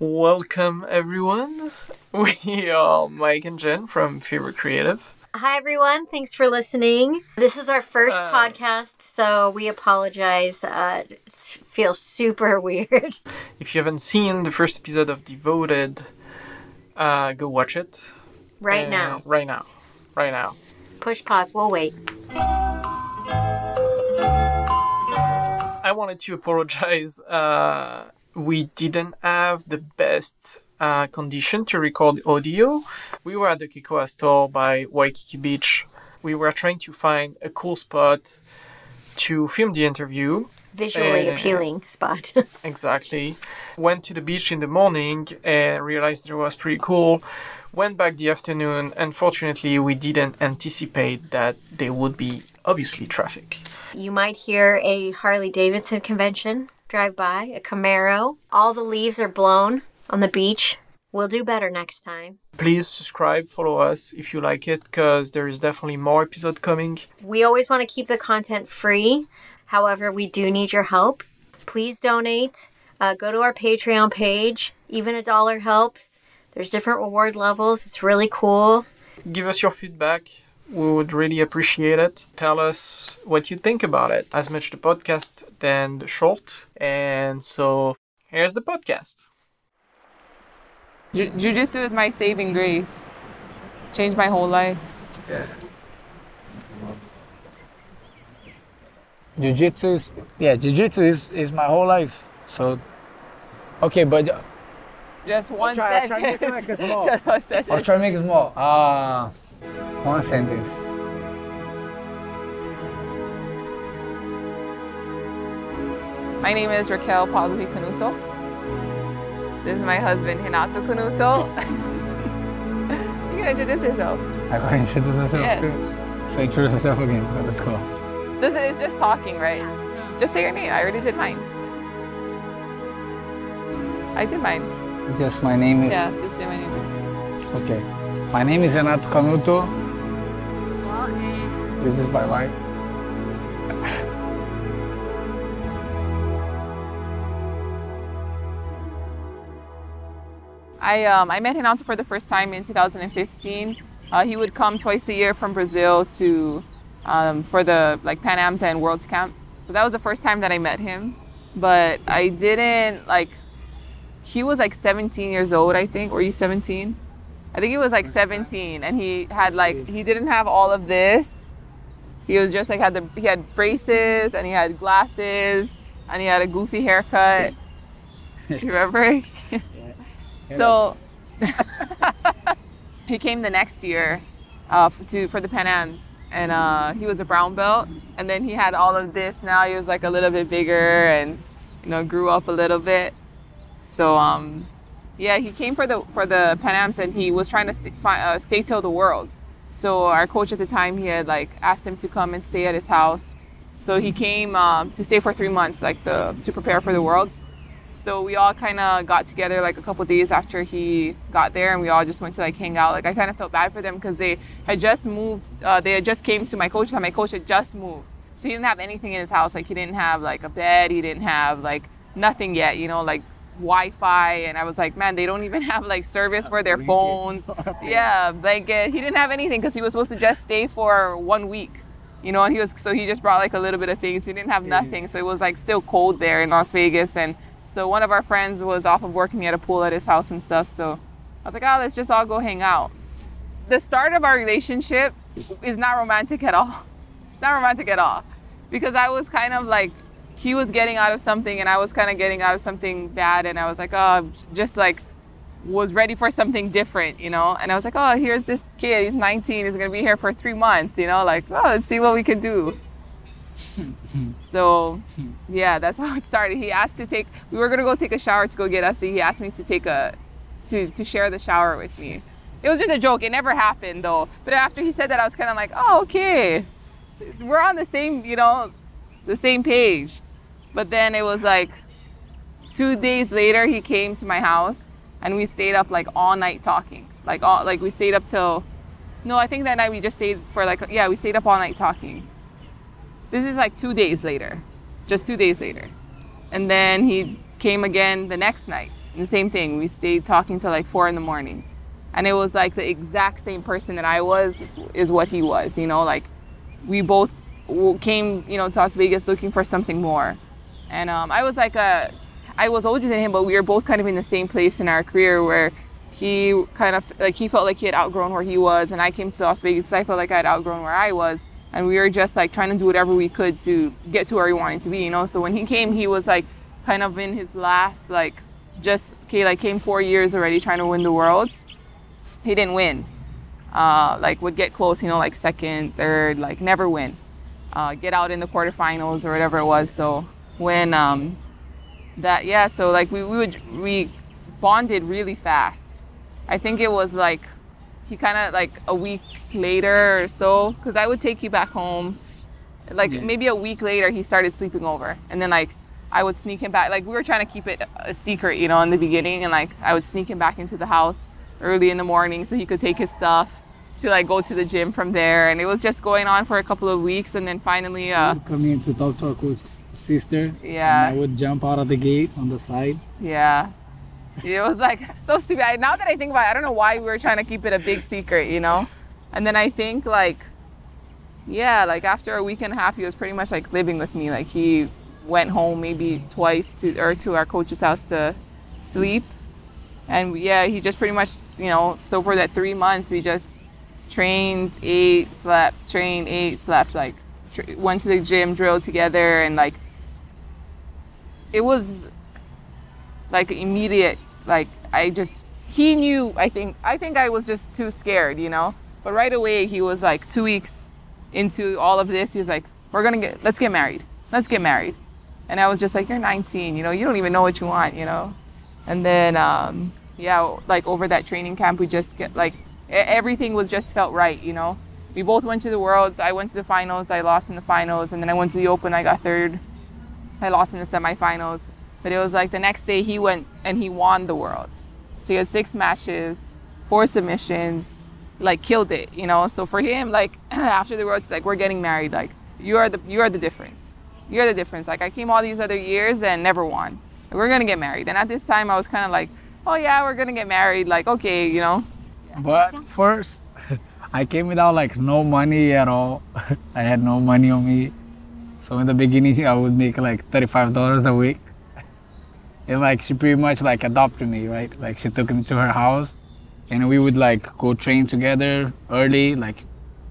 Welcome, everyone. We are Mike and Jen from Fever Creative. Hi, everyone. Thanks for listening. This is our first Uh. podcast, so we apologize. Uh, it feels super weird. If you haven't seen the first episode of Devoted, uh, go watch it. Right Uh, now. Right now. Right now. Push pause. We'll wait. I wanted to apologize. Uh, we didn't have the best uh, condition to record audio. We were at the Kikoa store by Waikiki Beach. We were trying to find a cool spot to film the interview. Visually Uh, appealing spot. Exactly. Went to the beach in the morning and realized it was pretty cool. Went back the afternoon. Unfortunately, we didn't anticipate that there would be obviously traffic. you might hear a Harley Davidson convention drive by, a Camaro. All the leaves are blown on the beach. We'll do better next time. Please subscribe, follow us if you like it, because there is definitely more episode coming. We always want to keep the content free. However, we do need your help. Please donate. Uh, go to our Patreon page. Even a dollar helps. There's different reward levels. It's really cool. Give us your feedback. We would really appreciate it. Tell us what you think about it. As much the podcast than the short. And so here's the podcast. Jiu- Jiu-jitsu is my saving grace. Changed my whole life. Jiu-jitsu is yeah, jiu-jitsu is, is my whole life. So okay, but Just one try- I'll try to make it small. Just one I'll try to make it small. Uh one sentence. My name is Raquel Paaluhi Canuto. This is my husband, Renato Canuto. you can introduce yourself. I gotta introduce myself Yes. too. So introduce yourself again. Let's go. This is just talking, right? Just say your name. I already did mine. I did mine. Just my name is Yeah, just say my name. okay. My name is Renato Canuto. This is my wife. I um, I met Renato for the first time in 2015. Uh, he would come twice a year from Brazil to um, for the like Pan Am's and Worlds Camp. So that was the first time that I met him. But I didn't like. He was like 17 years old, I think. Were you 17? I think he was like 17, and he had like he didn't have all of this. He was just like had the he had braces and he had glasses and he had a goofy haircut. you remember? So he came the next year uh, to for the Pan Am's, and uh, he was a brown belt. And then he had all of this. Now he was like a little bit bigger, and you know grew up a little bit. So um, yeah, he came for the for the Pan Am's, and he was trying to st- fi- uh, stay till the Worlds. So our coach at the time, he had like asked him to come and stay at his house. So he came um, to stay for three months, like the to prepare for the Worlds. So we all kind of got together like a couple days after he got there, and we all just went to like hang out. Like I kind of felt bad for them because they had just moved. Uh, they had just came to my coach's house. My coach had just moved, so he didn't have anything in his house. Like he didn't have like a bed. He didn't have like nothing yet. You know, like Wi-Fi. And I was like, man, they don't even have like service for their phones. Yeah, blanket. He didn't have anything because he was supposed to just stay for one week. You know, and he was so he just brought like a little bit of things. He didn't have nothing, so it was like still cold there in Las Vegas. And so one of our friends was off of work and he had a pool at his house and stuff. So I was like, oh, let's just all go hang out. The start of our relationship is not romantic at all. It's not romantic at all because I was kind of like he was getting out of something and I was kind of getting out of something bad, and I was like, oh, just like was ready for something different, you know. And I was like, oh, here's this kid. He's 19. He's gonna be here for three months, you know. Like, oh, let's see what we can do. so, yeah, that's how it started. He asked to take. We were gonna go take a shower to go get us. He asked me to take a, to to share the shower with me. It was just a joke. It never happened though. But after he said that, I was kind of like, oh, okay, we're on the same, you know, the same page. But then it was like two days later, he came to my house and we stayed up like all night talking. Like all like we stayed up till no, I think that night we just stayed for like yeah, we stayed up all night talking. This is like two days later. Just two days later. And then he came again the next night. the same thing. We stayed talking till like four in the morning, and it was like the exact same person that I was is what he was. You know, like we both came, you know, to Las Vegas looking for something more, and um, I was like a, I was older than him, but we were both kind of in the same place in our career where he kind of like he felt like he had outgrown where he was, and I came to Las Vegas. I felt like I had outgrown where I was, and we were just like trying to do whatever we could to get to where we wanted to be. You know, so when he came, he was like kind of in his last like just okay, like came four years already trying to win the worlds. He didn't win. Uh, like would get close, you know, like second, third, like never win. Uh, get out in the quarterfinals or whatever it was. So when um, that yeah, so like we, we would we bonded really fast. I think it was like he kind of like a week later or so, because I would take you back home. Like Yeah. maybe a week later, he started sleeping over, and then like I would sneak him back. Like we were trying to keep it a secret, you know, in the beginning, and like I would sneak him back into the house early in the morning so he could take his stuff to like go to the gym from there. And it was just going on for a couple of weeks, and then finally, uh, would come in to talk to our coach's sister. Yeah. And I would jump out of the gate on the side. Yeah. It was like so stupid. I, now that I think about it, I don't know why we were trying to keep it a big secret, you know? And then I think like, yeah, like after a week and a half, he was pretty much like living with me. Like he went home maybe twice to, or to our coach's house to sleep. And yeah, he just pretty much, you know, so for that three months, we just trained, ate, slept, trained, ate, slept, like went to the gym, drilled together, and like it was like immediate like i just he knew i think i think i was just too scared you know? But right away he was like two weeks into all of this he's like we're gonna get let's get married. Let's get married. And i was just like you're 19 you know? You don't even know what you want you know? And then um yeah like over that training camp we just get like everything was just felt right you know? We both went to the worlds i went to the finals i lost in the finals and then i went to the open i got third I lost in the semifinals. But it was like the next day he went and he won the worlds. So he had six matches, four submissions, like killed it, you know. So for him, like after the worlds, like we're getting married. Like you are the you are the difference. You're the difference. Like I came all these other years and never won. We're gonna get married. And at this time, I was kind of like, oh yeah, we're gonna get married. Like okay, you know. But first, I came without like no money at all. I had no money on me. So in the beginning, I would make like thirty-five dollars a week. And like she pretty much like adopted me, right? Like she took me to her house, and we would like go train together early. Like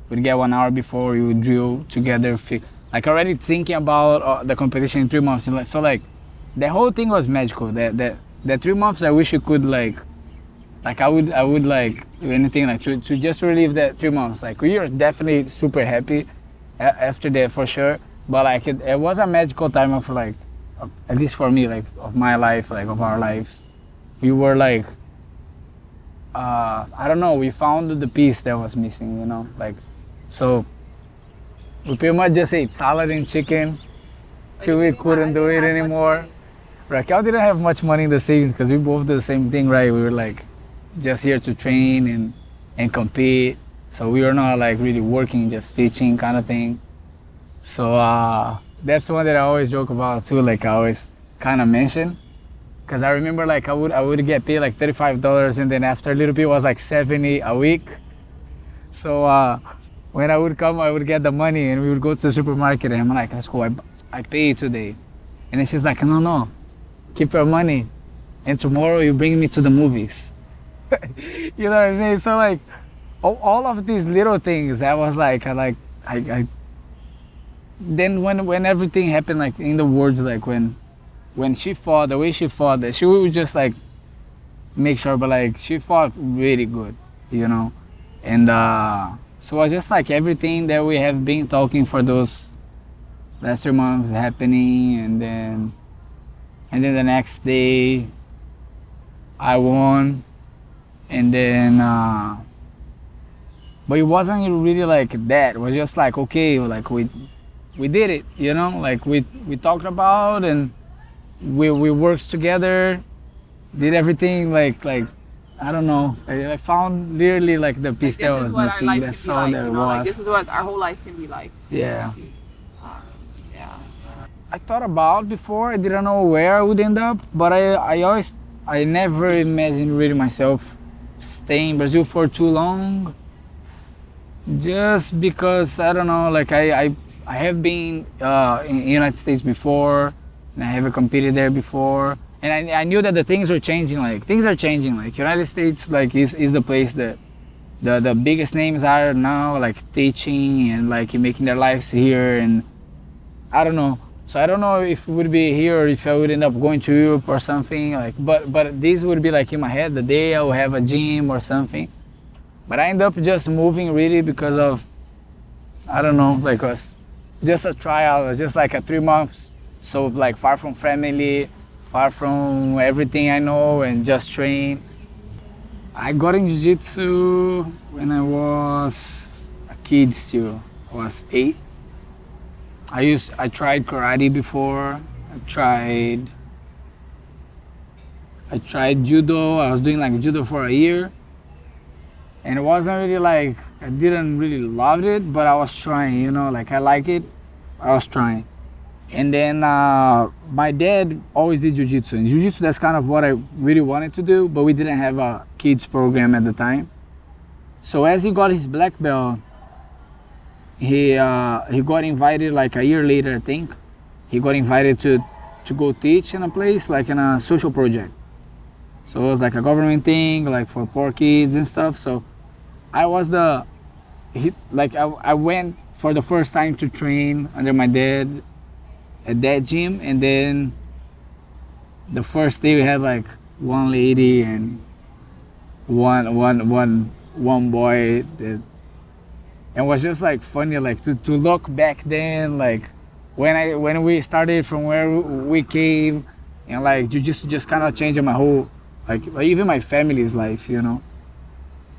we'd get one hour before, we would drill together. Like already thinking about uh, the competition in three months. And, like, so like the whole thing was magical. That that the three months, I wish you could like like I would I would like do anything like to, to just relieve that three months. Like we are definitely super happy after that for sure. But like it, it was a magical time of like at least for me like of my life like of our lives. We were like uh, I don't know. We found the piece that was missing. You know like so. We pretty much just ate salad and chicken till we couldn't do it anymore. Raquel didn't have much money in the savings because we both did the same thing, right? We were like just here to train and and compete. So we were not like really working, just teaching kind of thing. So uh, that's one that I always joke about too. Like I always kind of mention, because I remember like I would I would get paid like thirty five dollars, and then after a little bit it was like seventy a week. So uh, when I would come, I would get the money, and we would go to the supermarket, and I'm like, "That's cool. I, I pay you today," and then she's like, "No, no, keep your money, and tomorrow you bring me to the movies." you know what I'm saying? So like, all, all of these little things, I was like, I like, I, I. Then when when everything happened, like in the words, like when, when she fought, the way she fought, that she would just like, make sure, but like she fought really good, you know, and uh, so was just like everything that we have been talking for those last three months happening, and then, and then the next day, I won and then uh but it wasn't really like that. It was just like okay like we we did it you know like we we talked about and we we worked together did everything like like i don't know i, I found literally like the piece this that was missing that's all like. there you know? Like, was this is what our whole life can be like. yeah um, Yeah. I thought about before. I didn't know where I would end up, but I, I always I never imagined really myself staying in Brazil for too long. Just because I don't know, like I I, I have been uh, in the United States before, and I have competed there before, and I, I knew that the things were changing. Like things are changing. Like United States, like is is the place that the the biggest names are now, like teaching and like making their lives here, and I don't know. So I don't know if it would be here or if I would end up going to Europe or something. Like, but but this would be like in my head the day I will have a gym or something. But I end up just moving really because of I don't know, like was just a trial, just like a three months. So like far from family, far from everything I know, and just train. I got in jiu-jitsu when I was a kid still. I was eight. I used I tried karate before. I tried I tried judo. I was doing like judo for a year. And it wasn't really like I didn't really love it, but I was trying, you know, like I like it. I was trying. And then uh, my dad always did jiu-jitsu. And jiu-jitsu that's kind of what I really wanted to do, but we didn't have a kids program at the time. So as he got his black belt, he uh, he got invited like a year later, I think. He got invited to to go teach in a place like in a social project. So it was like a government thing, like for poor kids and stuff. So I was the he, like I, I went for the first time to train under my dad at that gym, and then the first day we had like one lady and one one one one boy that and was just like funny like to, to look back then like when I when we started from where we came and like you just just kind of changed my whole like even my family's life you know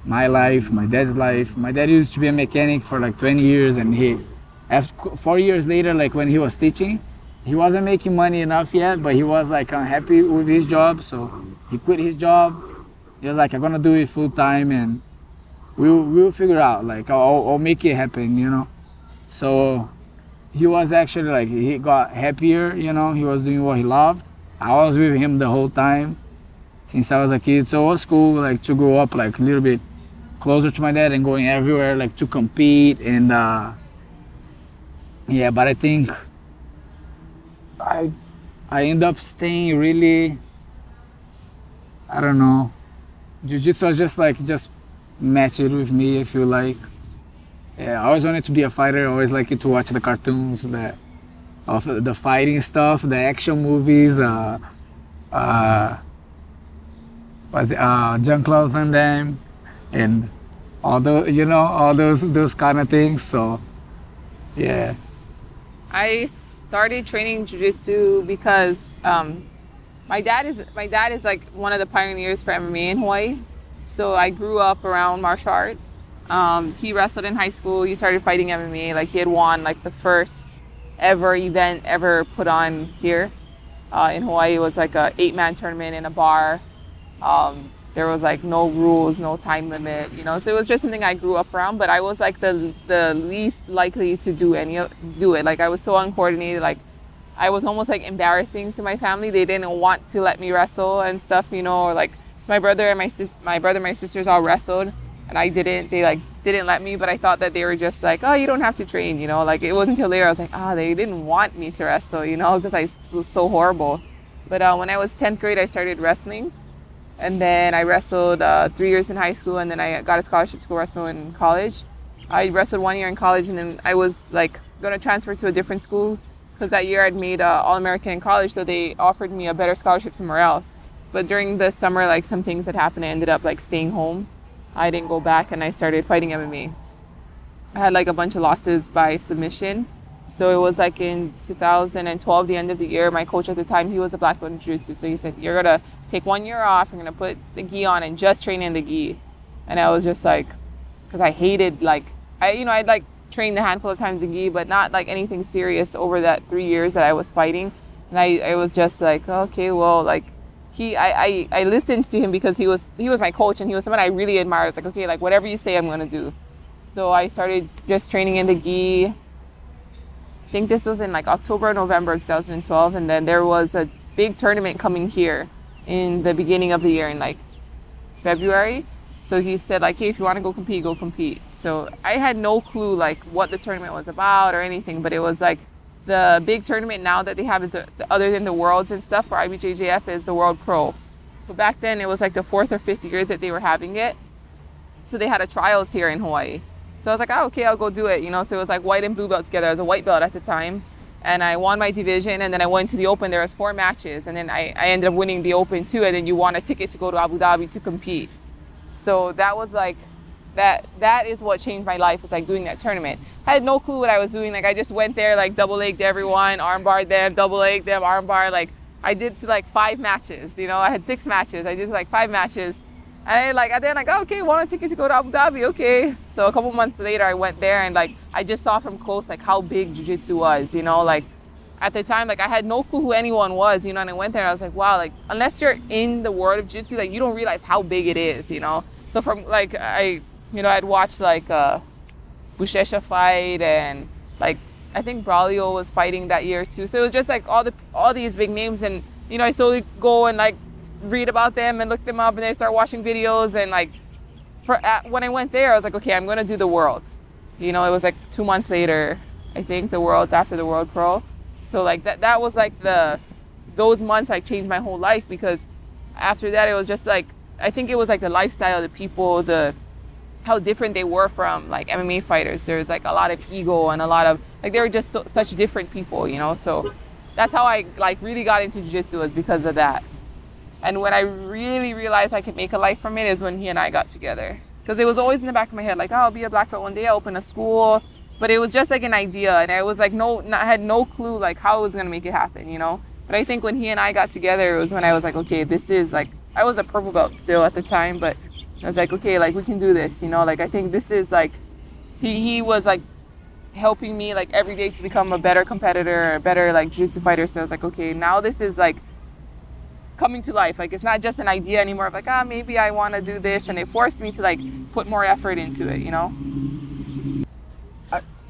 my life my dad's life. My dad used to be a mechanic for like 20 years and he after four years later like when he was teaching he wasn't making money enough yet but he was like unhappy with his job so he quit his job. He was like i'm gonna do it full time and we'll we'll figure out like I'll, I'll make it happen you know? So he was actually like he got happier you know? He was doing what he loved. I was with him the whole time since i was a kid. So it was cool like to grow up like a little bit closer to my dad and going everywhere like to compete and uh yeah but i think i i end up staying really i don't know jiu-jitsu was just like just match it with me. I feel like. Yeah, I always wanted to be a fighter. I always liked to watch the cartoons, the of the fighting stuff, the action movies. Uh, uh, was it, uh, Jean Claude Van Damme, and all those you know all those those kind of things. So, yeah. I started training jiu-jitsu because um, my dad is my dad is like one of the pioneers for MMA in Hawaii. So I grew up around martial arts. Um, he wrestled in high school. He started fighting MMA. Like he had won like the first ever event ever put on here uh, in Hawaii. It was like a eight man tournament in a bar. Um, there was like no rules, no time limit, you know. So it was just something I grew up around. But I was like the the least likely to do any do it. Like I was so uncoordinated. Like I was almost like embarrassing to my family. They didn't want to let me wrestle and stuff, you know, or like so my brother and my sis, my brother and my sisters all wrestled, and I didn't. They like didn't let me, but I thought that they were just like, oh, you don't have to train, you know. Like it wasn't until later I was like, ah, oh, they didn't want me to wrestle, you know, because I was so horrible. But uh, when I was 10th grade, I started wrestling, and then I wrestled uh, three years in high school, and then I got a scholarship to go wrestle in college. I wrestled one year in college, and then I was like going to transfer to a different school because that year I'd made uh, All American in college, so they offered me a better scholarship somewhere else. But during the summer, like some things had happened. I ended up like staying home. I didn't go back and I started fighting MMA. I had like a bunch of losses by submission. So it was like in 2012, the end of the year, my coach at the time, he was a black belt in jiu-jitsu. So he said, you're gonna take one year off, you're gonna put the gi on and just train in the gi. And I was just like, because I hated like, I, you know, I'd like trained a handful of times in gi, but not like anything serious over that three years that I was fighting. And I, I was just like, okay, well, like he I, I, I listened to him because he was he was my coach and he was someone I really admired. It's like okay, like whatever you say, I'm gonna do. So I started just training in the gi. I think this was in like October, November 2012, and then there was a big tournament coming here in the beginning of the year in like February. So he said like, hey, if you want to go compete, go compete. So I had no clue like what the tournament was about or anything, but it was like the big tournament now that they have is uh, the, other than the worlds and stuff for IBJJF is the World Pro. But back then it was like the fourth or fifth year that they were having it. So they had a trials here in Hawaii. So I was like, oh, okay, I'll go do it. You know, so it was like white and blue belt together. I was a white belt at the time. And I won my division and then I went to the open. There was four matches and then I, I ended up winning the open too. And then you won a ticket to go to Abu Dhabi to compete. So that was like that that is what changed my life was like doing that tournament. I had no clue what I was doing. Like I just went there, like double legged everyone, armbar them, double legged them, armbar. Like I did like five matches. You know, I had six matches. I did like five matches. And I, like and then like oh, okay, want a ticket to go to Abu Dhabi? Okay. So a couple months later, I went there and like I just saw from close like how big jiu-jitsu was. You know, like at the time like I had no clue who anyone was. You know, and I went there and I was like wow, like unless you're in the world of jiu-jitsu, like you don't realize how big it is. You know. So from like I you know, I'd watch like uh, Buchecha fight and like I think Braulio was fighting that year too. So it was just like all the all these big names, and you know, I slowly go and like read about them and look them up, and then start watching videos and like for when I went there, I was like, okay, I'm gonna do the worlds. You know, it was like two months later, I think the worlds after the World Pro. So like that that was like the those months like changed my whole life because after that it was just like I think it was like the lifestyle, the people, the how different they were from like MMA fighters. There's like a lot of ego and a lot of like they were just so, such different people, you know. So that's how I like really got into jiu-jitsu was because of that. And when I really realized I could make a life from it is when he and I got together. Because it was always in the back of my head, like, oh, I'll be a black belt one day, I'll open a school. But it was just like an idea, and I was like, no, I had no clue like how I was gonna make it happen, you know. But I think when he and I got together, it was when I was like, okay, this is like, I was a purple belt still at the time, but I was like, okay, like we can do this, you know, like I think this is like he, he was like helping me like every day to become a better competitor, a better like jiu-jitsu fighter. So I was like, okay, now this is like coming to life. Like it's not just an idea anymore of like, ah, maybe I want to do this, and it forced me to like put more effort into it, you know.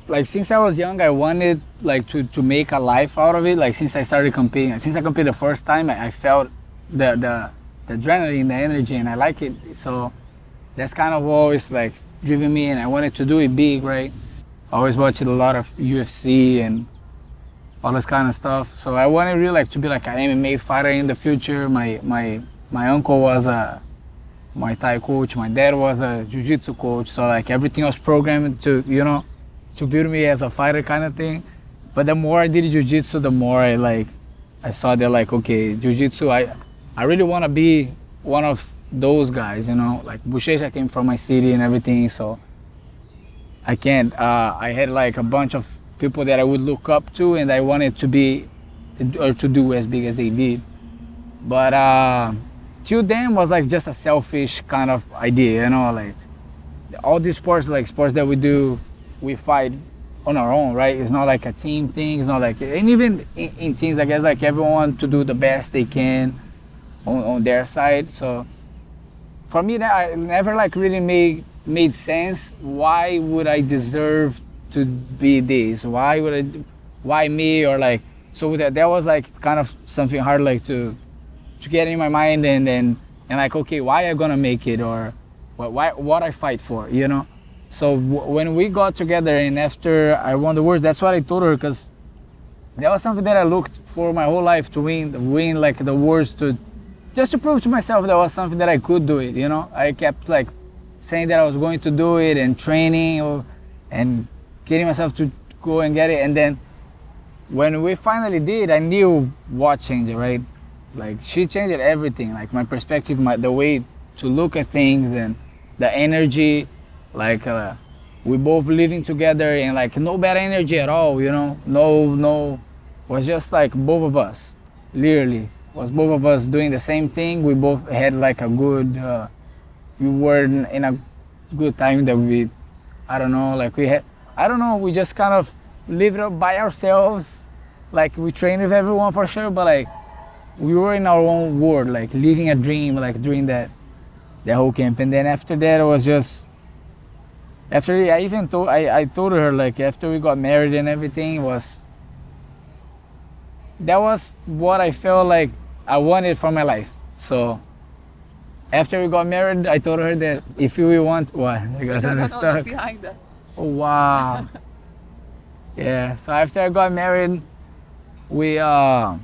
Like since I was young, I wanted like to, to make a life out of it. Like since I started competing, since I competed the first time, I, I felt the the the adrenaline, the energy, and I like it. So that's kind of always like driven me, and I wanted to do it big, right? I always watched a lot of UFC and all this kind of stuff. So I wanted really like to be like an MMA fighter in the future. My my my uncle was a my Thai coach. My dad was a Jiu-Jitsu coach. So like everything was programmed to you know to build me as a fighter kind of thing. But the more I did Jiu-Jitsu, the more I like I saw that like okay, Jiu-Jitsu. I I really want to be one of those guys, you know, like Buchecha came from my city and everything, so I can't. Uh, I had like a bunch of people that I would look up to, and I wanted to be or to do as big as they did. But uh, till then was like just a selfish kind of idea, you know, like all these sports, like sports that we do, we fight on our own, right? It's not like a team thing. It's not like, and even in, in teams, I guess like everyone to do the best they can on, on their side. So for me, that I never like really made made sense. Why would I deserve to be this? Why would I? Why me? Or like so that that was like kind of something hard like to to get in my mind and and and like okay, why I gonna make it or what why what I fight for, you know? So w- when we got together and after I won the words, that's what I told her because that was something that I looked for my whole life to win, win like the words to just to prove to myself that was something that I could do it. You know, I kept like saying that I was going to do it and training and getting myself to go and get it. And then when we finally did, I knew what changed, right? Like she changed everything, like my perspective, my the way to look at things and the energy, like uh, we both living together and like no bad energy at all, you know, no no, was just like both of us, literally was both of us doing the same thing. We both had like a good, uh, we were in a good time that we, I don't know, like we had, I don't know, we just kind of lived up by ourselves. Like we trained with everyone for sure, but like we were in our own world, like living a dream, like during that, that whole camp. And then after that, it was just, after I even told, I, I told her like after we got married and everything was, that was what I felt like I wanted for my life. So after we got married, I told her that if we want what I got stuck. behind that. Oh, wow. yeah. So after I got married, we uh I'm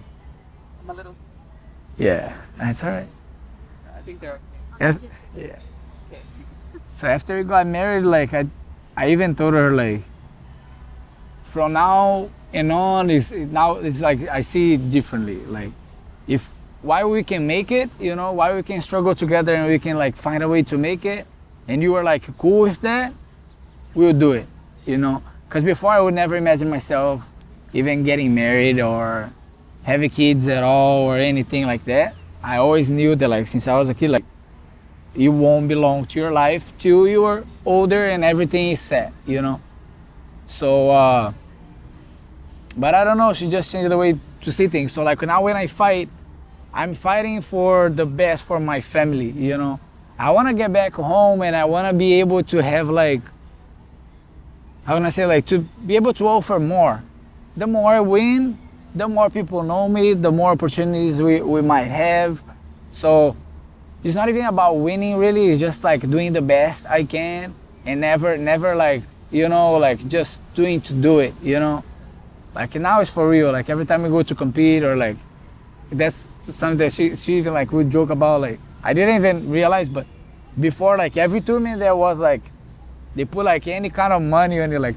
a little. yeah, that's all right. I think they're. Af- yeah. So after we got married, like I, I even told her like, from now and on, is now it's like I see it differently. Like, if why we can make it, you know, why we can struggle together and we can like find a way to make it, and you were like cool with that, we'll do it, you know. Because before I would never imagine myself even getting married or having kids at all or anything like that. I always knew that like since I was a kid, like it won't belong to your life till you're older and everything is set, you know. So, uh, but I don't know. She just changed the way to see things. So like now when I fight, I'm fighting for the best for my family, you know. I want to get back home and I want to be able to have like, how can I say like to be able to offer more. The more I win, the more people know me, the more opportunities we, we might have. So it's not even about winning really, it's just like doing the best I can and never never like, you know, like just doing to do it, you know. Like now it's for real. Like every time we go to compete or like that's something that she she even like would joke about like I didn't even realize but before like every tournament there was like they put like any kind of money on like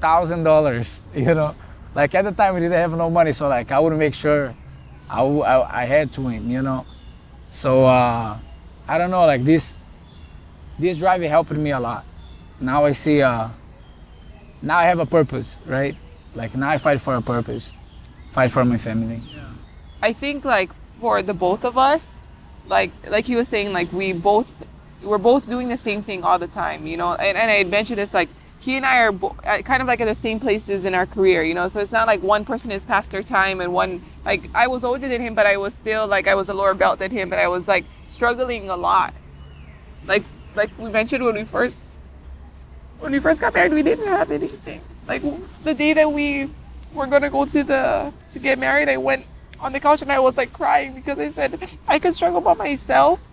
thousand dollars you know? Like at the time we didn't have no money so like i would make sure I, I had to win you know? So uh i don't know like this this drive helped me a lot. Now i see uh now i have a purpose right? Like now i fight for a purpose fight for my family. Yeah. I think like for the both of us, like like he was saying, like we both we're both doing the same thing all the time, you know. And, and I mentioned this like he and I are bo- uh, kind of like at the same places in our career, you know. So it's not like one person is past their time and one like I was older than him, but I was still like I was a lower belt than him, but I was like struggling a lot. Like like we mentioned when we first when we first got married, we didn't have anything. Like the day that we were gonna go to the to get married, I went on the couch and I was like crying because I said I can struggle by myself,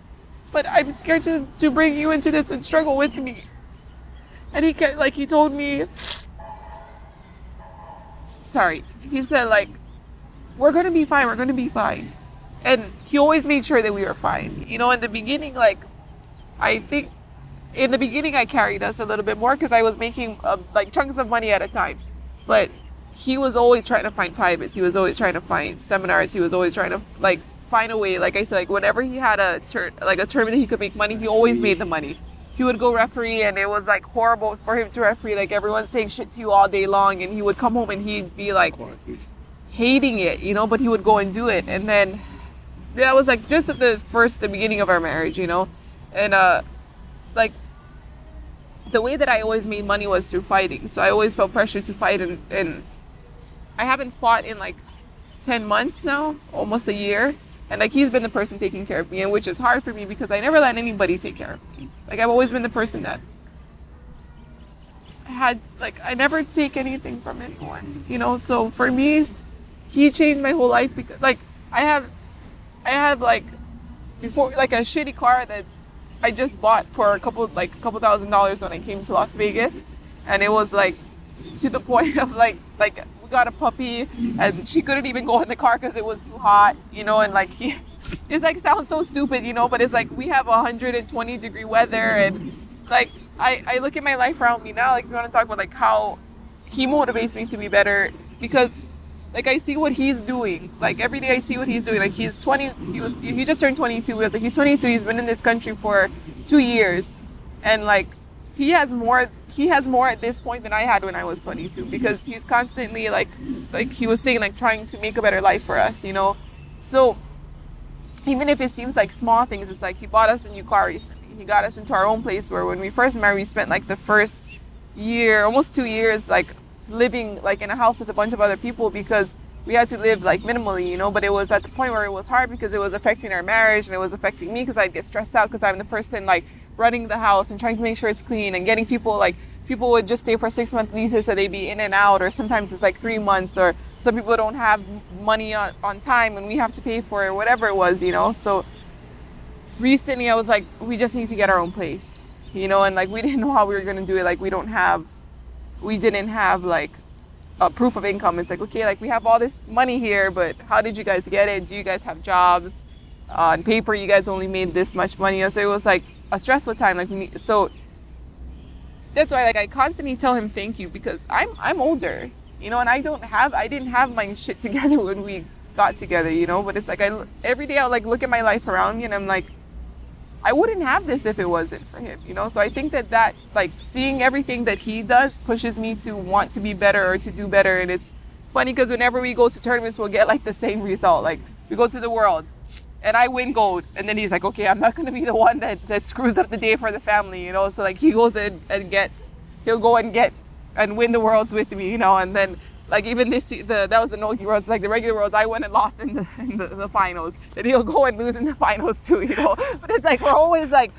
but I'm scared to to bring you into this and struggle with me. And he kept, like he told me, sorry, he said like, we're gonna be fine, we're gonna be fine, and he always made sure that we were fine. You know, in the beginning, like, I think in the beginning I carried us a little bit more because I was making uh, like chunks of money at a time, but he was always trying to find privates. He was always trying to find seminars. He was always trying to like find a way. Like I said, like whenever he had a tur- like a tournament he could make money, he always made the money. He would go referee, and it was like horrible for him to referee. Like everyone's saying shit to you all day long, and he would come home and he'd be like hating it, you know. But he would go and do it, and then that was like just at the first, the beginning of our marriage, you know, and uh, like the way that I always made money was through fighting. So I always felt pressure to fight, and, and I haven't fought in like 10 months now, almost a year. And like he's been the person taking care of me, and which is hard for me because I never let anybody take care of me. Like I've always been the person that had like I never take anything from anyone, you know. So for me, he changed my whole life because like I have, I had like before like a shitty car that I just bought for a couple like a couple thousand dollars when I came to Las Vegas, and it was like to the point of like like we got a puppy and she couldn't even go in the car because it was too hot, you know, and like he, it's like sounds so stupid, you know, but it's like we have 120 degree weather and like I I look at my life around me now, like we want to talk about like how he motivates me to be better because like I see what he's doing. Like every day I see what he's doing. Like he's 20. He was. He just turned 22. He was like he's 22. He's been in this country for two years, and like he has more. He has more at this point than I had when I was 22 because he's constantly like, like he was saying, like trying to make a better life for us. You know, so even if it seems like small things, it's like he bought us a new car recently. He got us into our own place where when we first married, we spent like the first year, almost two years, like living like in a house with a bunch of other people because we had to live like minimally, you know. But it was at the point where it was hard because it was affecting our marriage and it was affecting me because I'd get stressed out because I'm the person like running the house and trying to make sure it's clean and getting people like people would just stay for six month leases so they'd be in and out or sometimes it's like three months or some people don't have money on, on time and we have to pay for it, whatever it was, you know. So recently I was like, we just need to get our own place, you know, and like we didn't know how we were gonna do it. Like we don't have, we didn't have like a proof of income. It's like okay, like we have all this money here, but how did you guys get it? Do you guys have jobs? Uh, on paper, you guys only made this much money, so it was like a stressful time. Like we need, so that's why like I constantly tell him thank you because I'm I'm older, you know, and I don't have I didn't have my shit together when we got together, you know. But it's like I every day I like look at my life around me and I'm like I wouldn't have this if it wasn't for him, you know? So I think that that, like, seeing everything that he does pushes me to want to be better or to do better. And it's funny because whenever we go to tournaments, we'll get, like, the same result. Like, we go to the Worlds and I win gold. And then he's like, okay, I'm not going to be the one that, that screws up the day for the family, you know? So, like, he goes in and gets, he'll go and get and win the Worlds with me, you know? And then like even this, the that was the Nogi Worlds, like the regular Worlds, I went and lost in the, in the, the finals. And he'll go and lose in the finals too, you know. But it's like we're always like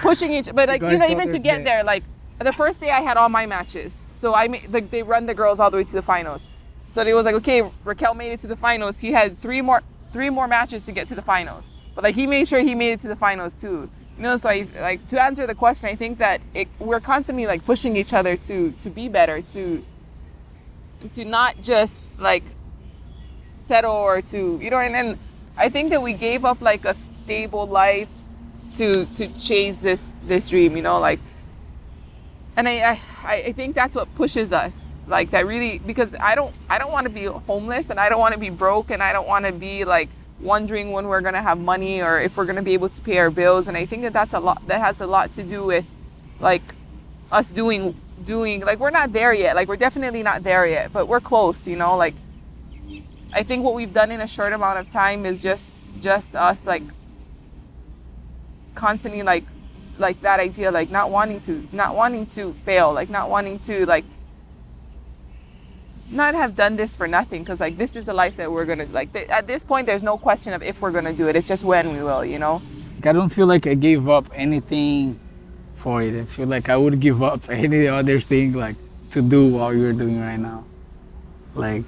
pushing each, but like you know, even to get there, like the first day I had all my matches, so I made like they run the girls all the way to the finals. So it was like, okay, Raquel made it to the finals. He had three more three more matches to get to the finals, but like he made sure he made it to the finals too. You know, so I like to answer the question. I think that it, we're constantly like pushing each other to to be better, to to not just like settle or to you know and then i think that we gave up like a stable life to to chase this this dream you know like and i i, I think that's what pushes us like that really because i don't i don't want to be homeless and i don't want to be broke and i don't want to be like wondering when we're going to have money or if we're going to be able to pay our bills. And i think that that's a lot that has a lot to do with like us doing doing like we're not there yet. Like we're definitely not there yet but we're close you know? Like i think what we've done in a short amount of time is just just us like constantly like like that idea like not wanting to not wanting to fail like not wanting to like not have done this for nothing because like this is the life that we're gonna like th- at this point there's no question of if we're gonna do it it's just when we will you know i don't feel like i gave up anything for it. I feel like I would give up any other thing like to do what you're doing right now. Like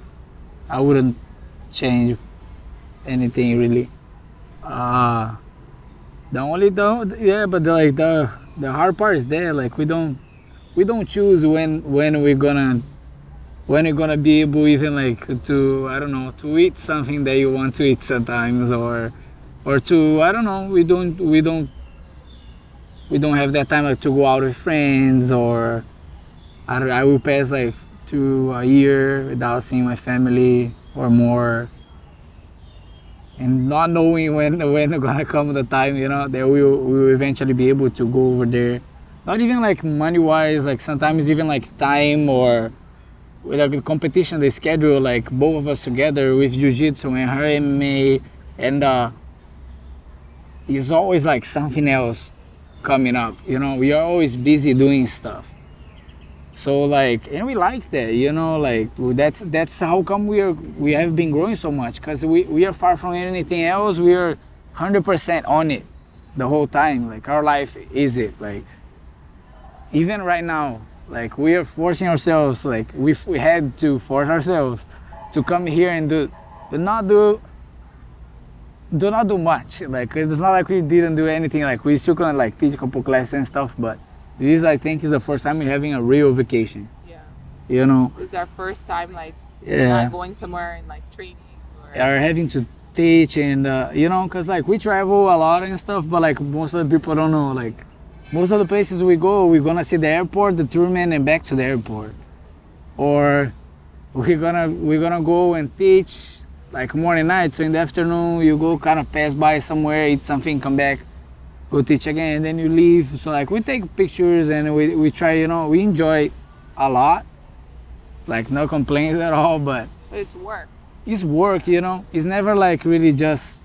I wouldn't change anything really. Uh the only the yeah, but the, like the the hard part is there. Like we don't we don't choose when when we're gonna when you're gonna be able even like to I don't know to eat something that you want to eat sometimes or or to I don't know we don't we don't we don't have that time like, to go out with friends or I, I will pass like two a year without seeing my family or more. And not knowing when when gonna come the time you know that we will, we will eventually be able to go over there. Not even like money wise like sometimes even like time or with the competition the schedule like both of us together with jiu-jitsu and her MMA and uh it's always like something else coming up. You know, we are always busy doing stuff. So like, and we like that. You know, like that's that's how come we are we have been growing so much because we we are far from anything else. We are hundred percent on it the whole time. Like our life is it. Like even right now, like we are forcing ourselves. Like we we had to force ourselves to come here and do, but not do do not do much. Like it's not like we didn't do anything. Like we still gonna like teach a couple classes and stuff, but this I think is the first time we're having a real vacation. Yeah. You know. It's our first time like yeah. not going somewhere and like training or, or having to teach and uh, you know because like we travel a lot and stuff but like most of the people don't know like most of the places we go we're gonna see the airport the tournament and back to the airport or we're gonna we're gonna go and teach like morning night. So in the afternoon, you go kind of pass by somewhere, eat something, come back, go teach again, and then you leave. So like we take pictures and we, we try, you know, we enjoy a lot. Like no complaints at all, but it's work. It's work, you know. It's never like really just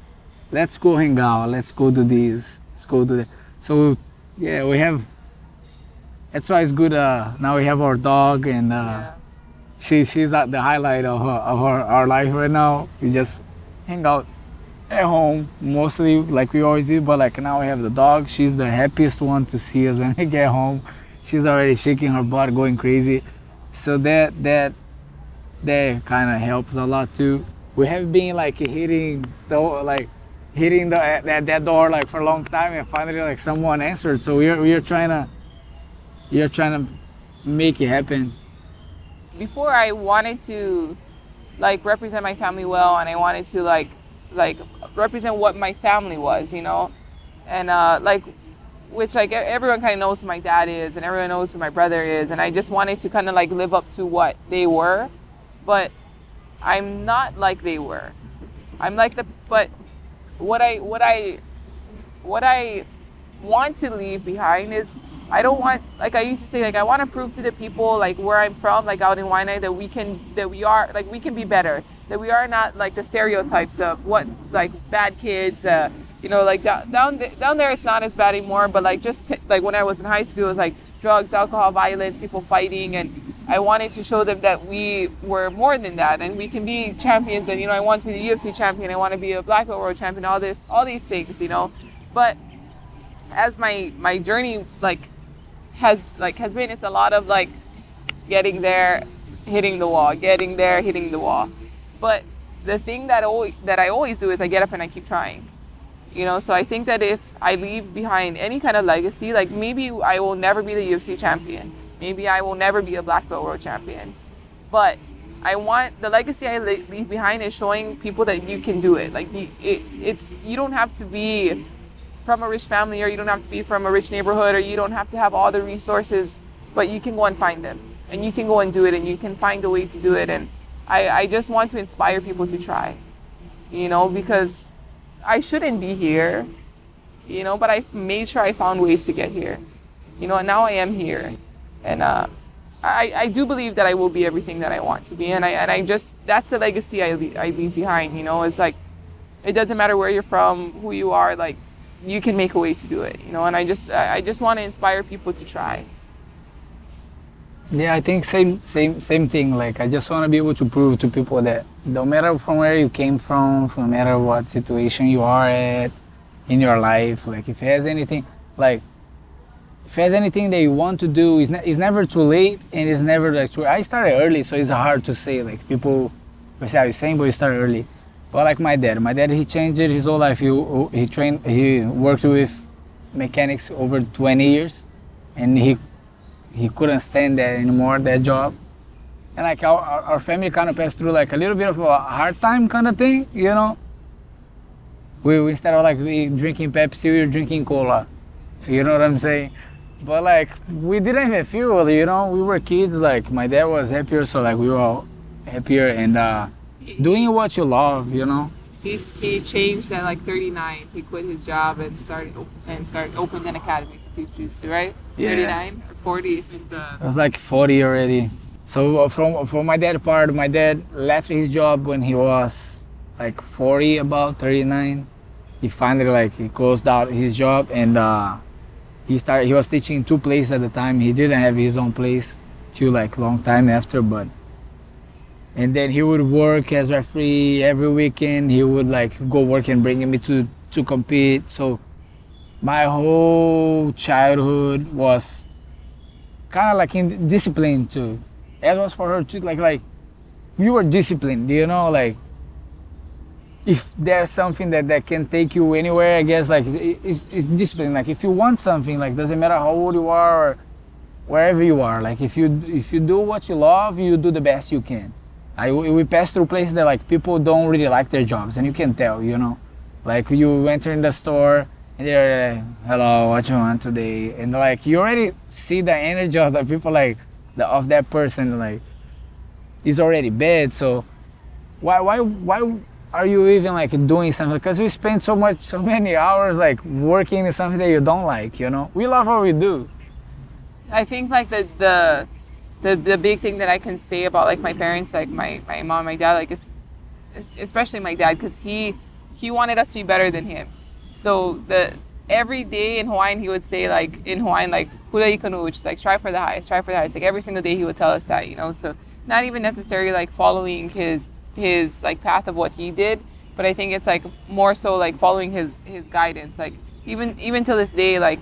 let's go hang out, let's go do this, let's go do that. So yeah, we have. That's why it's good. Uh, now we have our dog and. Uh, yeah she she's at the highlight of, her, of her, our life right now. We just hang out at home mostly like we always do, but like now we have the dog. She's the happiest one to see us when we get home. She's already shaking her butt, going crazy. So that that that kind of helps a lot too. We have been like hitting the like hitting the that, that door like for a long time and finally like someone answered. So we're we're trying to you're trying to make it happen. Before I wanted to like represent my family well and I wanted to like like represent what my family was, you know. And uh like which like everyone kind of knows who my dad is and everyone knows who my brother is and I just wanted to kind of like live up to what they were. But I'm not like they were. I'm like the but what I what I what I want to leave behind is I don't want like I used to say like I want to prove to the people like where I'm from like out in Waianae that we can that we are like we can be better. That we are not like the stereotypes of what like bad kids uh, you know like down down, down there it's not as bad anymore but like just t- like when I was in high school it was like drugs alcohol violence people fighting and I wanted to show them that we were more than that and we can be champions and you know I want to be the UFC champion I want to be a black belt world champion all this all these things you know. But as my my journey like has like has been it's a lot of like getting there hitting the wall getting there hitting the wall. But the thing that always that I always do is I get up and I keep trying you know. So I think that if I leave behind any kind of legacy like maybe I will never be the UFC champion maybe I will never be a black belt world champion. But I want the legacy I leave behind is showing people that you can do it. Like the, it, it's you don't have to be from a rich family or you don't have to be from a rich neighborhood or you don't have to have all the resources but you can go and find them. And you can go and do it and you can find a way to do it. And i, I just want to inspire people to try you know because i shouldn't be here you know but i made sure i found ways to get here. You know and now i am here and uh, I, I do believe that i will be everything that i want to be. And i, and I just that's the legacy I, leave, I leave behind you know? It's like it doesn't matter where you're from who you are like you can make a way to do it you know? And i just i just want to inspire people to try. Yeah, I think same same same thing. Like I just want to be able to prove to people that no matter from where you came from, no matter what situation you are at in your life, like if it has anything, like if has anything that you want to do, it's, ne- it's never too late and it's never like too. I started early, so it's hard to say. Like people will say, "Are you saying?" But you started early. But like my dad, my dad he changed it his whole life. He he trained, he worked with mechanics over 20 years, and he he couldn't stand that anymore, that job. And like our, our family kind of passed through like a little bit of a hard time kind of thing, you know. We, we instead of like we drinking Pepsi, we were drinking cola. You know what I'm saying? But like we didn't even feel you know. We were kids. Like my dad was happier, so like we were all happier and uh, doing what you love, you know. He's, he changed at like 39 he quit his job and started and started opened an academy to teach jiu-jitsu right Yeah. 39 or 40 since I was like 40 already. So uh, from from my dad part, my dad left his job when he was like 40, about 39. He finally like he closed out his job and uh, he started. He was teaching two places at the time. He didn't have his own place till like long time after, but. And then he would work as referee every weekend. He would like go work and bring me to to compete. So my whole childhood was kind of like in discipline too. As was for her too. Like like we were disciplined, you know. Like if there's something that that can take you anywhere, I guess like it's, it's discipline. Like if you want something, like doesn't matter how old you are or wherever you are. Like if you if you do what you love, you do the best you can. I we pass through places that like people don't really like their jobs, and you can tell, you know. Like you enter in the store and they're like, "Hello, what you want today?" And like you already see the energy of the people, like the of that person, like is already bad. So why why why are you even like doing something? Because you spend so much, so many hours like working in something that you don't like. You know, we love what we do. I think like the the the, the big thing that I can say about like my parents, like my, my mom, my dad, like is especially my dad, because he he wanted us to be better than him. So the every day in Hawaiian he would say like in Hawaiian like kulia i ka nuu, which is like strive for the highest, strive for the highest. Like every single day he would tell us that, you know. So not even necessarily like following his his like path of what he did, but I think it's like more so like following his his guidance. Like even even till this day, like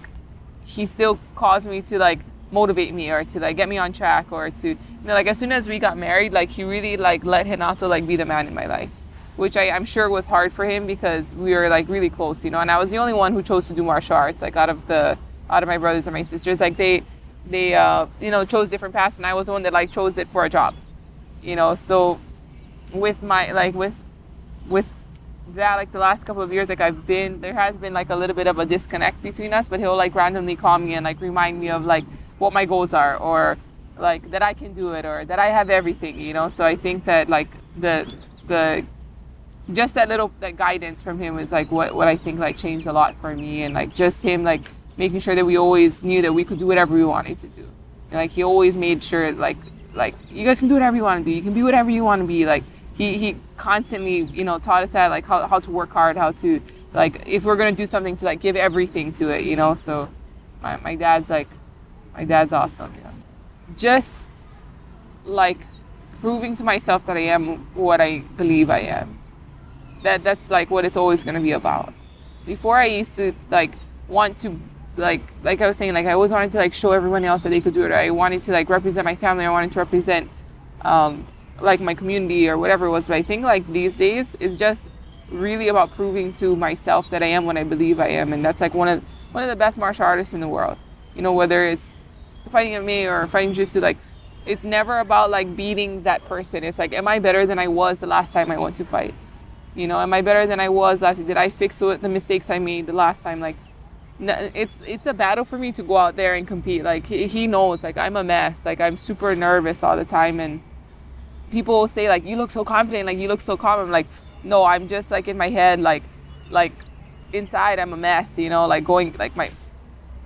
he still calls me to like motivate me or to like get me on track or to you know like as soon as we got married like he really like let Renato like be the man in my life which I, I'm sure was hard for him because we were like really close you know and I was the only one who chose to do martial arts like out of the out of my brothers and my sisters like they they uh you know chose different paths and I was the one that like chose it for a job you know so with my like with with that like the last couple of years like i've been there has been like a little bit of a disconnect between us but he'll like randomly call me and like remind me of like what my goals are or like that i can do it or that i have everything you know? So i think that like the the just that little that guidance from him is like what what i think like changed a lot for me and like just him like making sure that we always knew that we could do whatever we wanted to do. And like he always made sure like like you guys can do whatever you want to do. You can be whatever you want to be. Like he he constantly you know taught us that like how, how to work hard how to like if we're gonna do something to like give everything to it you know? So my, my dad's like my dad's awesome know just like proving to myself that i am what i believe i am. That that's like what it's always gonna be about. Before i used to like want to like like i was saying like i always wanted to like show everyone else that they could do it. I wanted to like represent my family. I wanted to represent um, like my community or whatever it was. But I think like these days it's just really about proving to myself that I am what I believe I am, and that's like one of one of the best martial artists in the world. You know, whether it's fighting MMA or fighting jiu-jitsu, like it's never about like beating that person. It's like, am I better than I was the last time I went to fight? You know, am I better than I was last? Did I fix the mistakes I made the last time? Like, it's it's a battle for me to go out there and compete. Like he, he knows, like I'm a mess. Like I'm super nervous all the time, and people say like you look so confident like you look so calm. I'm like no i'm just like in my head like like inside i'm a mess you know like going like my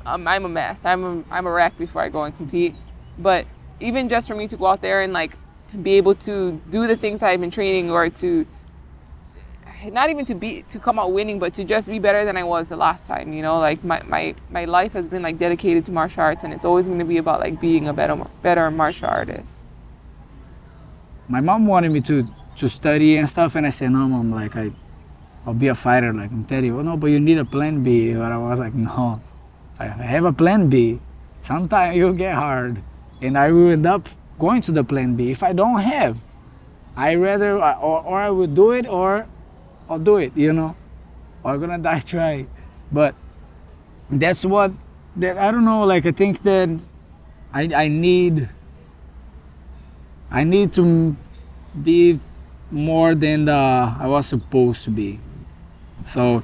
um, i'm a mess. I'm a, i'm a wreck before i go and compete. But even just for me to go out there and like be able to do the things i've been training or to not even to be to come out winning but to just be better than i was the last time you know like my my, my life has been like dedicated to martial arts and it's always going to be about like being a better better martial artist my mom wanted me to to study and stuff, and I said, no, mom, like I, I'll be a fighter. Like I'm telling you, oh no, but you need a plan B. But I was like, no, I have a plan B, sometimes you'll get hard, and I will end up going to the plan B. If I don't have, I rather or, or I will do it or I'll do it, you know, or I'm gonna die trying. But that's what that I don't know. Like I think that I I need I need to be more than the I was supposed to be. So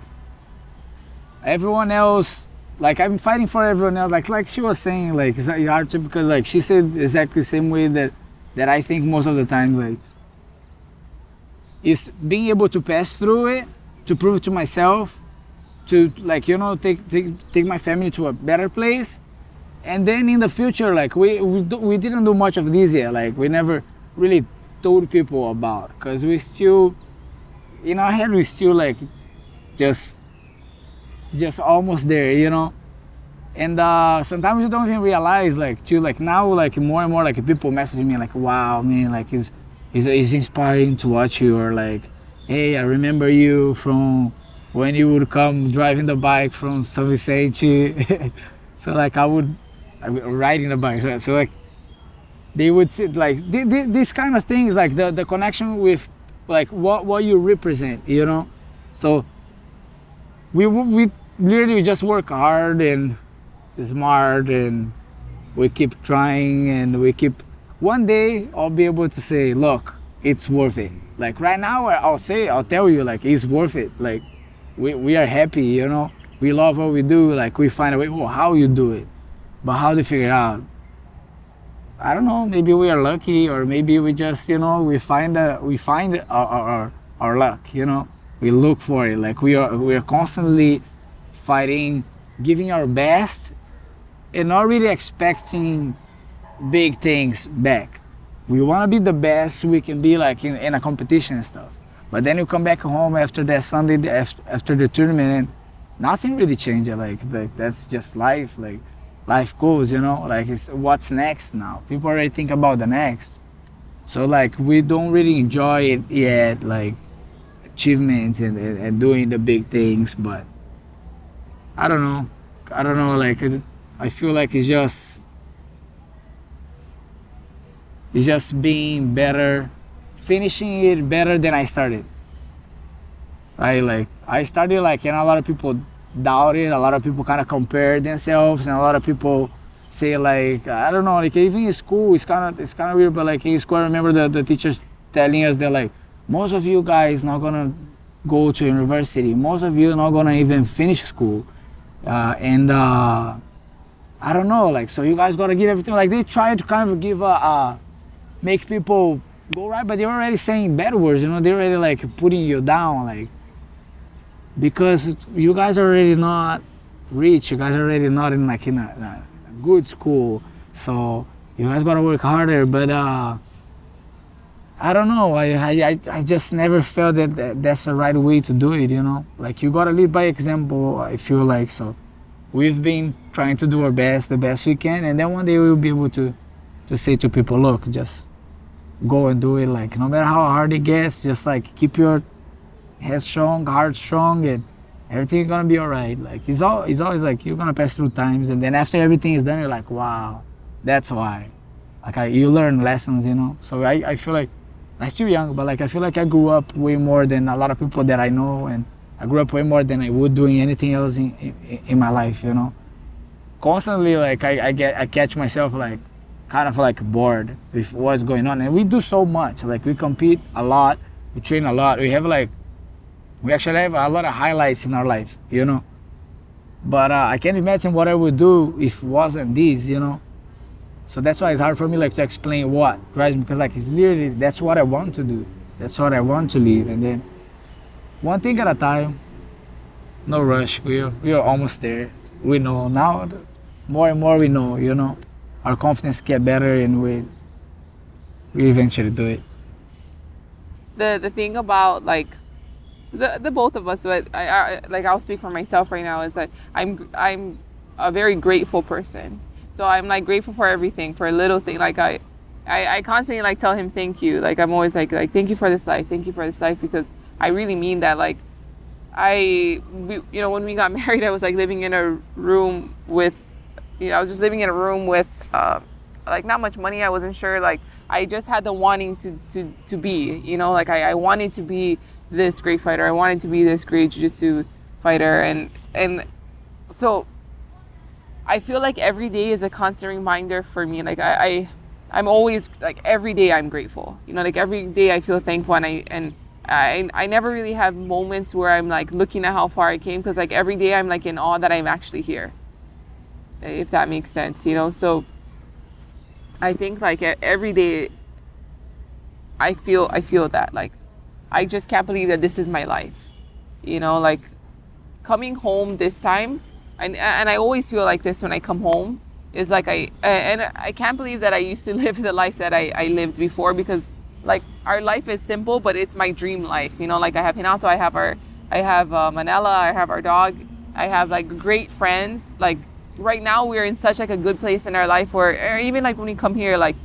everyone else, like I'm fighting for everyone else. Like like she was saying, like it's hard to because like she said exactly the same way that that I think most of the times like is being able to pass through it to prove to myself to like you know take take take my family to a better place and then in the future like we we, we didn't do much of this yet. Like we never really told people about because we still in our head we still like just just almost there you know? And uh, sometimes you don't even realize like to like now like more and more like people message me like wow man like it's, it's, it's inspiring to watch you or like hey i remember you from when you would come driving the bike from San Vicente so like i would riding the bike. So, so like they would say like th- these kind of things, like the, the connection with like what what you represent, you know. So we we literally just work hard and smart and we keep trying and we keep. One day I'll be able to say, look, it's worth it. Like right now, I'll say, I'll tell you, like it's worth it. Like we we are happy, you know. We love what we do. Like we find a way. Oh, how you do it but how to figure it out? I don't know. Maybe we are lucky, or maybe we just, you know, we find that we find our, our, our luck. You know, we look for it. Like we are we are constantly fighting, giving our best, and not really expecting big things back. We want to be the best we can be, like in, in a competition and stuff. But then you come back home after that Sunday after, the tournament, and nothing really changed. Like, like that's just life. Like life goes, you know, like it's what's next now. People already think about the next. So like we don't really enjoy it yet, like achievements and, and, and doing the big things, but I don't know. I don't know, like I feel like it's just It's just being better, finishing it better than I started. Right? Like I started like and a lot of people doubt it. A lot of people kind of compare themselves, and a lot of people say like I don't know. Like even in school, it's kind of it's kind of weird. But like in school, I remember the, the teachers telling us that like most of you guys not gonna go to university. Most of you not gonna even finish school, uh, and uh, I don't know. Like so, you guys gotta give everything. Like they try to kind of give a, a make people go right, but they're already saying bad words. You know, they're already like putting you down. Like because you guys are already not rich. You guys are already not in like in a, a good school. So you guys gotta work harder. But uh, I don't know. I, I I just never felt that, that that's the right way to do it. You know, like you gotta lead by example. I feel like so. We've been trying to do our best, the best we can, and then one day we'll be able to to say to people, look, just go and do it. Like no matter how hard it gets, just like keep your head strong, heart strong, and everything's gonna be alright. Like it's all it's always like you're gonna pass through times, and then after everything is done, you're like, wow, that's why. Like I, you learn lessons, you know. So I, I feel like I'm still young, but like I feel like I grew up way more than a lot of people that I know, and I grew up way more than I would doing anything else in, in, in my life, you know. Constantly, like I, I get I catch myself like kind of like bored with what's going on, and we do so much. Like we compete a lot, we train a lot, we have like we actually have a lot of highlights in our life, you know. But uh, I can't imagine what I would do if it wasn't this, you know. So that's why it's hard for me like to explain what, right? Because like it's literally that's what I want to do. That's what I want to live, and then one thing at a time. No rush. We are, we are almost there. We know now. More and more we know, you know. Our confidence get better, and we we eventually do it. The the thing about like the the both of us, but I, I like I'll speak for myself right now is that I'm I'm a very grateful person. So I'm like grateful for everything, for a little thing. Like I, I, I constantly like tell him thank you. Like I'm always like like thank you for this life, thank you for this life because I really mean that. Like I, we, you know, when we got married, I was like living in a room with, you know, I was just living in a room with. Uh, like not much money i wasn't sure like i just had the wanting to to to be you know like i, I wanted to be this great fighter. I wanted to be this great jiu-jitsu fighter. And and so i feel like every day is a constant reminder for me. Like i, I i'm always like every day i'm grateful. You know like every day i feel thankful. And i and I, I never really have moments where I'm like looking at how far I came because like every day I'm like in awe that I'm actually here if that makes sense you know? So I think like every day I feel I feel that like I just can't believe that this is my life. You know, like coming home this time and and I always feel like this when I come home is like I and I can't believe that I used to live the life that I, I lived before because like our life is simple but it's my dream life. You know, like I have Renato, I have our I have uh, Manella, I have our dog, I have like great friends like right now we're in such like a good place in our life where or even like when we come here like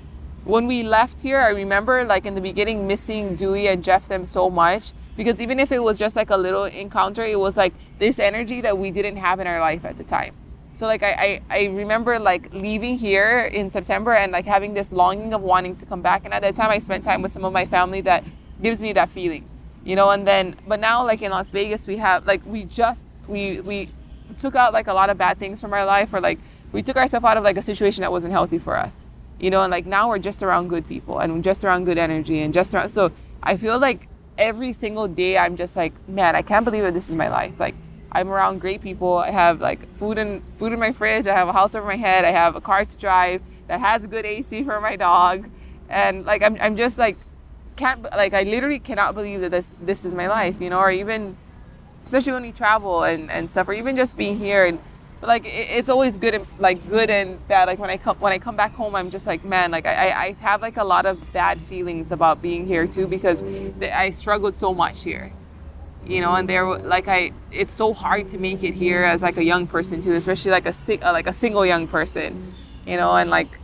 when we left here i remember like in the beginning missing dewey and jeff them so much. Because even if it was just like a little encounter it was like this energy that we didn't have in our life at the time. So like I, I, I remember like leaving here in september and like having this longing of wanting to come back. And at that time i spent time with some of my family that gives me that feeling you know? And then but now like in las vegas we have like we just we we took out like a lot of bad things from our life or like we took ourselves out of like a situation that wasn't healthy for us you know and like now we're just around good people and just around good energy and just around so i feel like every single day i'm just like man i can't believe that this is my life. Like i'm around great people. I have like food and food in my fridge. I have a house over my head. I have a car to drive that has a good ac for my dog. And like i'm, I'm just like can't like i literally cannot believe that this this is my life you know or even especially when we travel and, and stuff, or even just being here. And but like it's always good and like good and bad. Like when I come when I come back home, I'm just like man, like I, I have like a lot of bad feelings about being here too because I struggled so much here. You know, and there like I, it's so hard to make it here as like a young person too, especially like a uh, like a single young person. You know, and like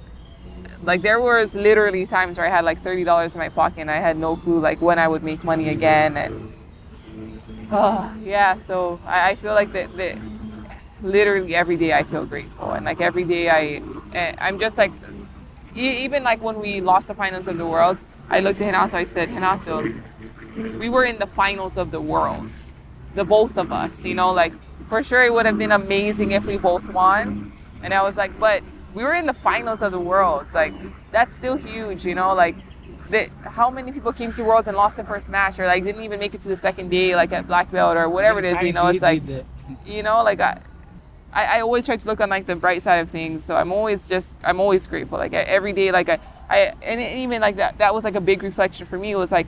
like there was literally times where I had like thirty dollars in my pocket and I had no clue like when I would make money again and Oh, yeah. So I, I feel like that, that literally every day I feel grateful, and like every day I, eh, I'm just like, even like when we lost the finals of the world, I looked at Renato. I said, Renato, we were in the finals of the worlds, the both of us. You know, like for sure it would have been amazing if we both won. And I was like, but we were in the finals of the worlds. Like that's still huge. You know, like. The, how many people came to Worlds and lost the first match, or like didn't even make it to the second day, like at black belt or whatever it is. You know, it's like, you know, like I, I, I always try to look on like the bright side of things. So I'm always just I'm always grateful. Like every day, like I, I and even like that that was like a big reflection for me. It was like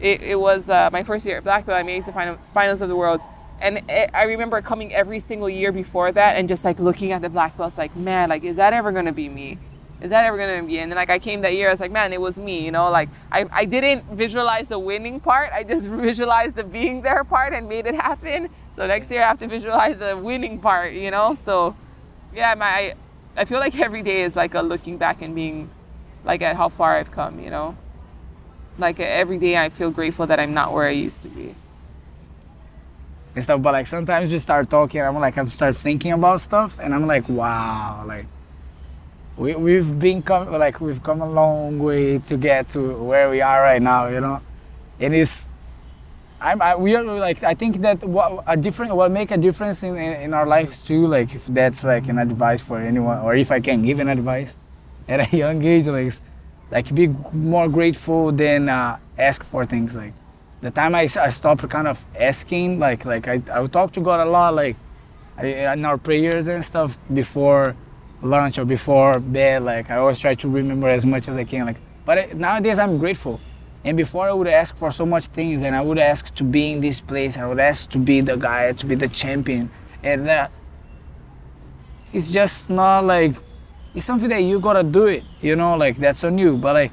it, it was uh, my first year at black belt. I made it to final, finals of the world. And it, I remember coming every single year before that and just like looking at the black belts, like, man, like, is that ever gonna be me? Is that ever gonna be? And then like I came that year, I was like, man, it was me, you know. Like I, I didn't visualize the winning part. I just visualized the being there part and made it happen. So next year I have to visualize the winning part, you know. So yeah, my I feel like every day is like a looking back and being like at how far I've come, you know. Like every day I feel grateful that I'm not where I used to be. and stuff. But like sometimes we start talking, I'm like I start thinking about stuff, and I'm like, wow, like we we've been come like we've come a long way to get to where we are right now, you know, and it's. I'm, I, we are like I think that what a different what make a difference in, in, in our lives too like if that's like an advice for anyone or if I can give an advice at a young age like like be more grateful than uh, ask for things like the time I, I stopped kind of asking, like like I, I would talk to God a lot, like I, in our prayers and stuff before lunch or before bed. Like I always try to remember as much as I can. Like, but nowadays I'm grateful. And before I would ask for so much things, and I would ask to be in this place. I would ask to be the guy, to be the champion, and uh, it's just not like it's something that you gotta do it. You know, like that's on you. But like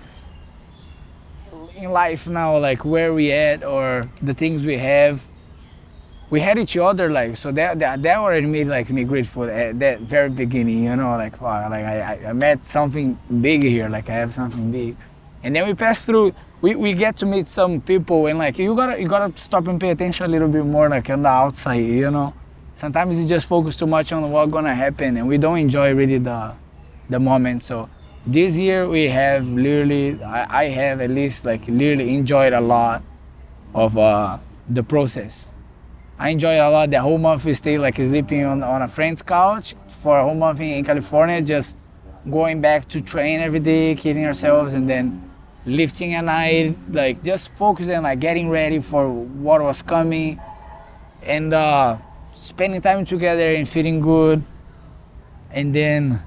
in life now, like where we at or the things we have, we had each other like so that that, that already made like me grateful at that very beginning, you know, like wow, like I, I- met something big here, like I have something big. And then we pass through we, we get to meet some people and like you gotta you gotta stop and pay attention a little bit more like on the outside, you know. Sometimes you just focus too much on what's gonna happen and we don't enjoy really the the moment. So this year we have literally I, I have at least like literally enjoyed a lot of uh, the process. I enjoyed a lot. The whole month we stayed like sleeping on, on a friend's couch for a whole month in, in California, just going back to train every day, killing ourselves, and then lifting at night, like just focusing, like getting ready for what was coming, and uh, spending time together and feeling good, and then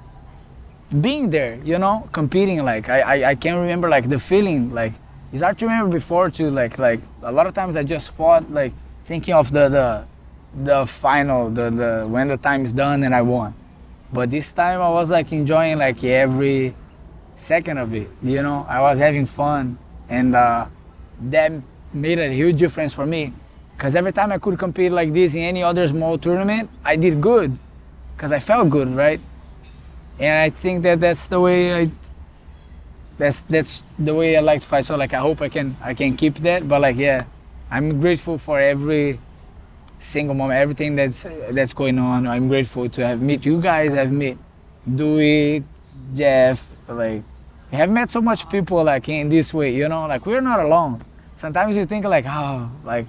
being there, you know, competing. Like I, I, I can remember like the feeling. Like it's hard to remember before too. Like like a lot of times I just fought like thinking of the the the final, the the when the time is done and I won. But this time I was like enjoying like every second of it. You know, I was having fun, and uh, that made a huge difference for me. Cause every time I could compete like this in any other small tournament, I did good, cause I felt good, right? and I think that that's the way I. That's that's the way I like to fight. So like I hope I can I can keep that. But like yeah, I'm grateful for every single moment, everything that's that's going on. I'm grateful to have met you guys. I've met Dewey, Jeff. Like I have met so much people like in this way. You know, like we're not alone. Sometimes you think like oh like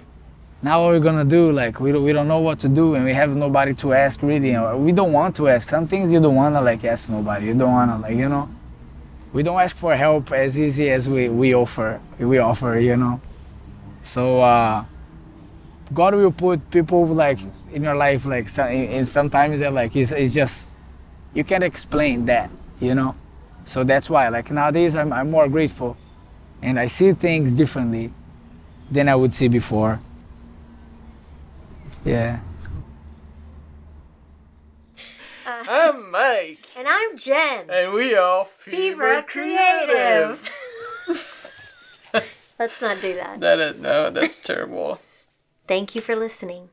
now what we're gonna do like we don't, we don't know what to do and we have nobody to ask really we don't want to ask some things you don't want to like ask nobody you don't want to like you know we don't ask for help as easy as we, we offer we offer you know so uh god will put people like in your life like so- and sometimes they're like it's, it's just you can't explain that you know so that's why like nowadays I'm, I'm more grateful and i see things differently than i would see before yeah. I'm Mike, And I'm Jen. and we are Fever Creative. Let's not do that. That is no, that's terrible. Thank you for listening.